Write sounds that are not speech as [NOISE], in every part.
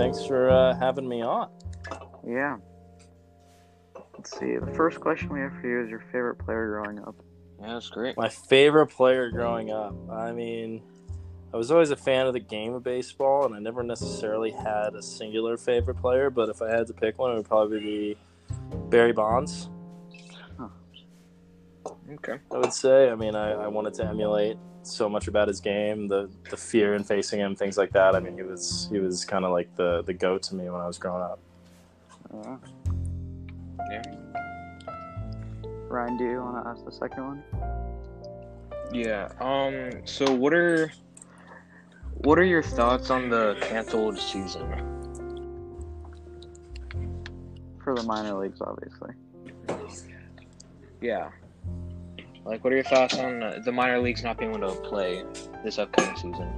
Thanks for uh, having me on. Yeah. Let's see. The first question we have for you is your favorite player growing up. Yeah, that's great. My favorite player growing up. I mean, I was always a fan of the game of baseball, and I never necessarily had a singular favorite player. But if I had to pick one, it would probably be Barry Bonds. Okay. I would say. I mean, I, I wanted to emulate so much about his game, the the fear in facing him, things like that. I mean, he was he was kind of like the the goat to me when I was growing up. Uh, Yeah. Ryan, do you want to ask the second one? Yeah. Um. So, what are what are your thoughts on the canceled season? For the minor leagues, obviously. Yeah. Like, what are your thoughts on uh, the minor leagues not being able to play this upcoming season?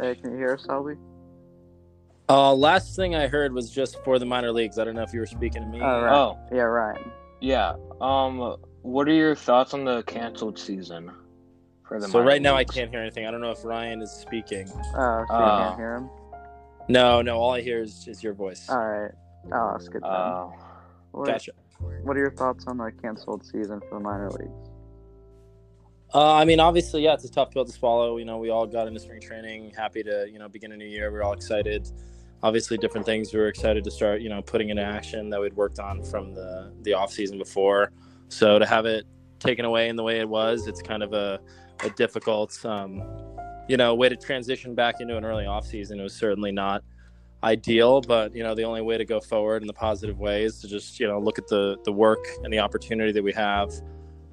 Hey, can you hear us, Albee? Uh, last thing I heard was just for the minor leagues. I don't know if you were speaking to me. Oh, right. Oh, Yeah, right. yeah. Um. What are your thoughts on the canceled season? For the so right now I can't hear anything. I don't know if Ryan is speaking. Oh, so you Uh, can't hear him? No, no. All I hear is, is your voice. All right. Oh, that's good. Uh, what, Gotcha. what are your thoughts on the canceled season for the minor leagues? Uh, I mean, obviously, yeah, it's a tough pill to swallow. You know, we all got into spring training, happy to you know begin a new year. We're all excited. Obviously, different things we were excited to start, you know, putting into action that we'd worked on from the the off season before. So to have it taken away in the way it was, it's kind of a, a difficult, um, you know, way to transition back into an early off season. It was certainly not ideal, but you know, the only way to go forward in the positive way is to just you know look at the the work and the opportunity that we have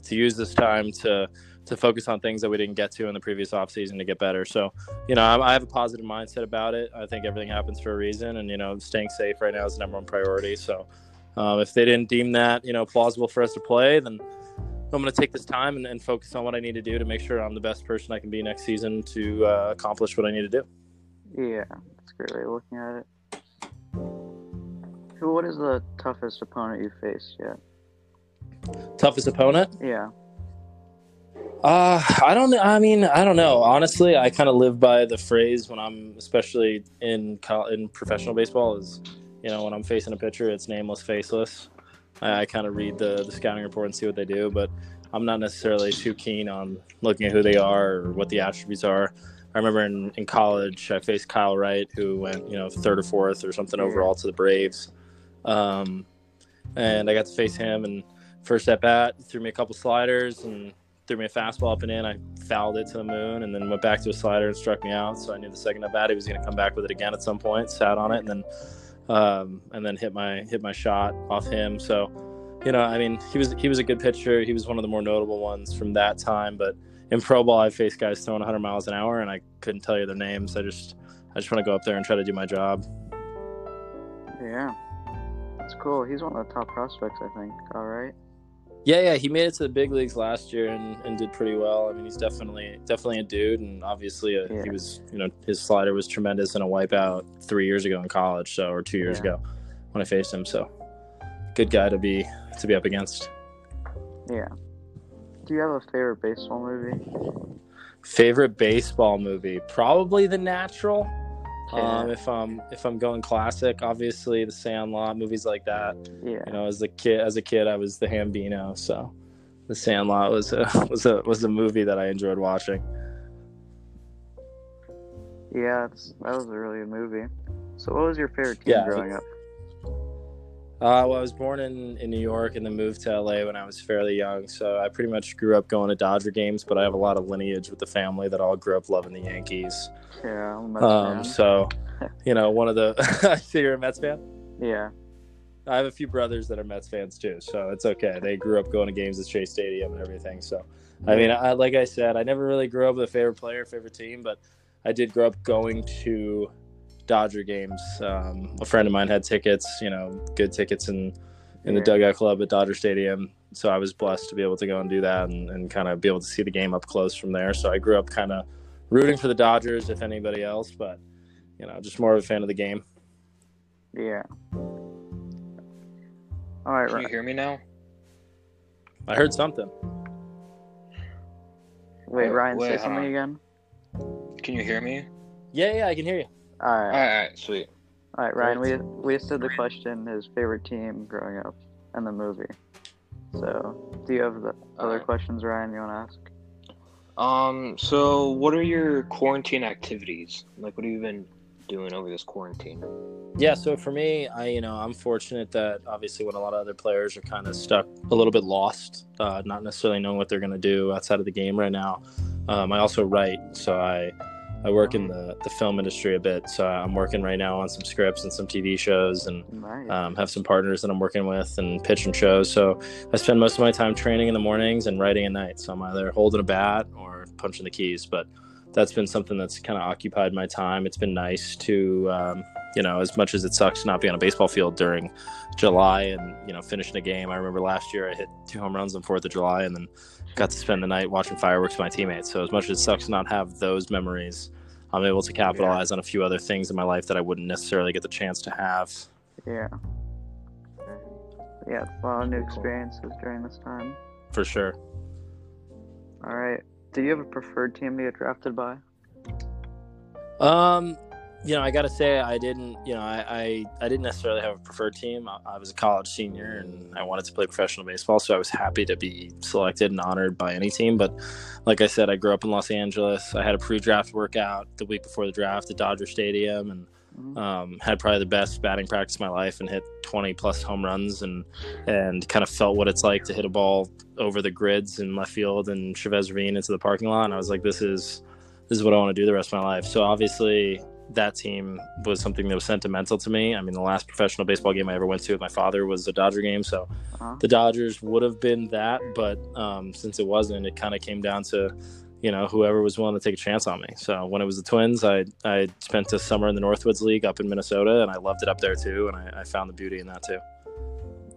to use this time to to focus on things that we didn't get to in the previous offseason to get better. So, you know, I, I have a positive mindset about it. I think everything happens for a reason, and you know, staying safe right now is the number one priority. So, um, if they didn't deem that you know plausible for us to play, then I'm going to take this time and, and focus on what I need to do to make sure I'm the best person I can be next season to uh, accomplish what I need to do. Yeah, that's a great way of looking at it. What is the toughest opponent you faced yet? Toughest opponent? Yeah. Uh, I don't. I mean, I don't know. Honestly, I kind of live by the phrase when I'm, especially in in professional baseball, is you know when I'm facing a pitcher, it's nameless, faceless. I, I kind of read the the scouting report and see what they do, but I'm not necessarily too keen on looking at who they are or what the attributes are. I remember in, in college, I faced Kyle Wright, who went you know third or fourth or something overall to the Braves, um, and I got to face him and first at bat threw me a couple sliders and threw me a fastball up and in. I fouled it to the moon and then went back to a slider and struck me out. So I knew the second at bat he was going to come back with it again at some point. Sat on it and then um, and then hit my hit my shot off him. So you know, I mean, he was he was a good pitcher. He was one of the more notable ones from that time. But in pro ball, I faced guys throwing 100 miles an hour, and I couldn't tell you their names. I just I just want to go up there and try to do my job. Yeah. That's cool. He's one of the top prospects, I think. All right. Yeah, yeah, he made it to the big leagues last year and, and did pretty well. I mean, he's definitely definitely a dude, and obviously uh Yeah. he was, you know, his slider was tremendous in a wipeout three years ago in college, so or two years Yeah. ago when I faced him. So, good guy to be to be up against. Yeah. Do you have a favorite baseball movie? Favorite baseball movie? Probably The Natural. Um, if I'm if I'm going classic, obviously The Sandlot, movies like that. Yeah. You know, as a kid, as a kid, I was the Hambino, so The Sandlot was a [LAUGHS] was a was a movie that I enjoyed watching. Yeah, that was a really good movie. So, what was your favorite team Yeah, growing up? Uh, well, I was born in, in New York and then moved to LA when I was fairly young. So I pretty much grew up going to Dodger games, but I have a lot of lineage with the family that all grew up loving the Yankees. Yeah, I'm a Mets Um, fan. so, [LAUGHS] you know, one of the. [LAUGHS] I see you're a Mets fan? Yeah. I have a few brothers that are Mets fans too, so it's okay. They grew up going to games at Shea Stadium and everything. So, I mean, I, like I said, I never really grew up with a favorite player, favorite team, but I did grow up going to Dodger games. Um, a friend of mine had tickets, you know, good tickets in in the dugout club at Dodger Stadium. So I was blessed to be able to go and do that and, and kind of be able to see the game up close from there. So I grew up kind of rooting for the Dodgers, if anybody else, but you know, just more of a fan of the game. Yeah. All right, Can you hear me now? I heard something. Wait, Wait, Ryan, wait, say hold something on. again. Can you hear me? Yeah, yeah, I can hear you. All All right, right, all right, sweet. all right, Ryan. We we said the question his favorite team growing up and the movie. So, do you have the other Uh, questions, Ryan? You want to ask? Um, so what are your quarantine activities? Like, what have you been doing over this quarantine? Yeah, so for me, I you know I'm fortunate that obviously when a lot of other players are kind of stuck a little bit lost, uh, not necessarily knowing what they're going to do outside of the game right now. Um, I also write, so I I work in the the film industry a bit. So I'm working right now on some scripts and some TV shows, and Nice. um, have some partners that I'm working with and pitching shows. So I spend most of my time training in the mornings and writing at night. So I'm either holding a bat or punching the keys. But that's been something that's kind of occupied my time. It's been nice to, um, you know, as much as it sucks to not be on a baseball field during July and you know finishing a game. I remember last year I hit two home runs on Fourth of July and then got to spend the night watching fireworks with my teammates. So as much as it sucks to not have those memories. I'm able to capitalize on a few other things in my life that I wouldn't necessarily get the chance to have yeah. Yeah, a lot of new experiences during this time. for sure. All right. Do you have a preferred team to get drafted by? Um, you know, I gotta say, I didn't. You know, I I, I didn't necessarily have a preferred team. I, I was a college senior, and I wanted to play professional baseball, so I was happy to be selected and honored by any team. But like I said, I grew up in Los Angeles. I had a pre-draft workout the week before the draft at Dodger Stadium, and Mhm. um, had probably the best batting practice of my life and hit 20 plus home runs and and kind of felt what it's like to hit a ball over the grids in left field and Chavez Ravine into the parking lot. And I was like, this is this is what I want to do the rest of my life. So obviously that team was something that was sentimental to me. I mean, the last professional baseball game I ever went to with my father was a Dodger game. So Uh-huh. the Dodgers would have been that, but um, since it wasn't, it kind of came down to you know whoever was willing to take a chance on me. So when it was the Twins, I I spent a summer in the Northwoods League up in Minnesota, and I loved it up there too, and I, I found the beauty in that too.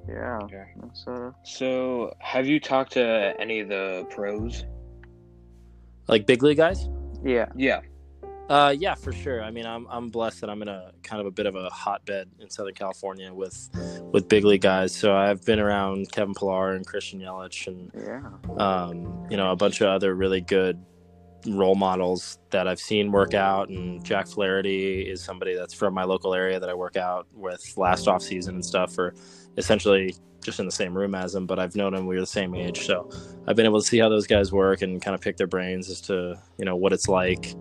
Yeah. Okay. Minnesota. So, have you talked to any of the pros? Like big league guys. Yeah. Yeah. Uh, yeah, for sure. I mean, I'm I'm blessed that I'm in a kind of a bit of a hotbed in Southern California with with big league guys. So I've been around Kevin Pillar and Christian Yelich and Yeah. um, you know, a bunch of other really good role models that I've seen work out. And Jack Flaherty is somebody that's from my local area that I work out with last off season and stuff, For essentially just in the same room as him. But I've known him; we were the same age, so I've been able to see how those guys work and kind of pick their brains as to you know what it's like.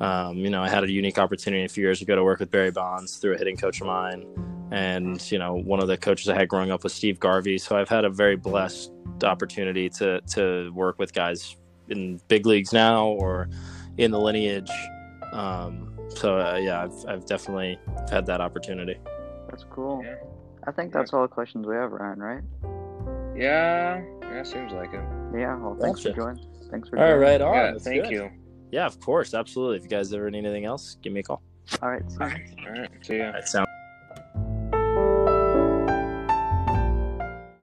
Um, you know, I had a unique opportunity a few years ago to work with Barry Bonds through a hitting coach of mine. And, you know, one of the coaches I had growing up was Steve Garvey. So I've had a very blessed opportunity to, to work with guys in big leagues now or in the lineage. Um, so, uh, yeah, I've, I've definitely had that opportunity. That's cool. Yeah. I think that's all the questions we have, Ryan, right? Yeah. Yeah, seems like it. Yeah. Well, thanks Gotcha. for joining. Thanks for All joining. right, on. yeah. Thank good. you. Yeah, of course. Absolutely. If you guys ever need anything else, give me a call. All right. See you. All right. See ya. All right, sounds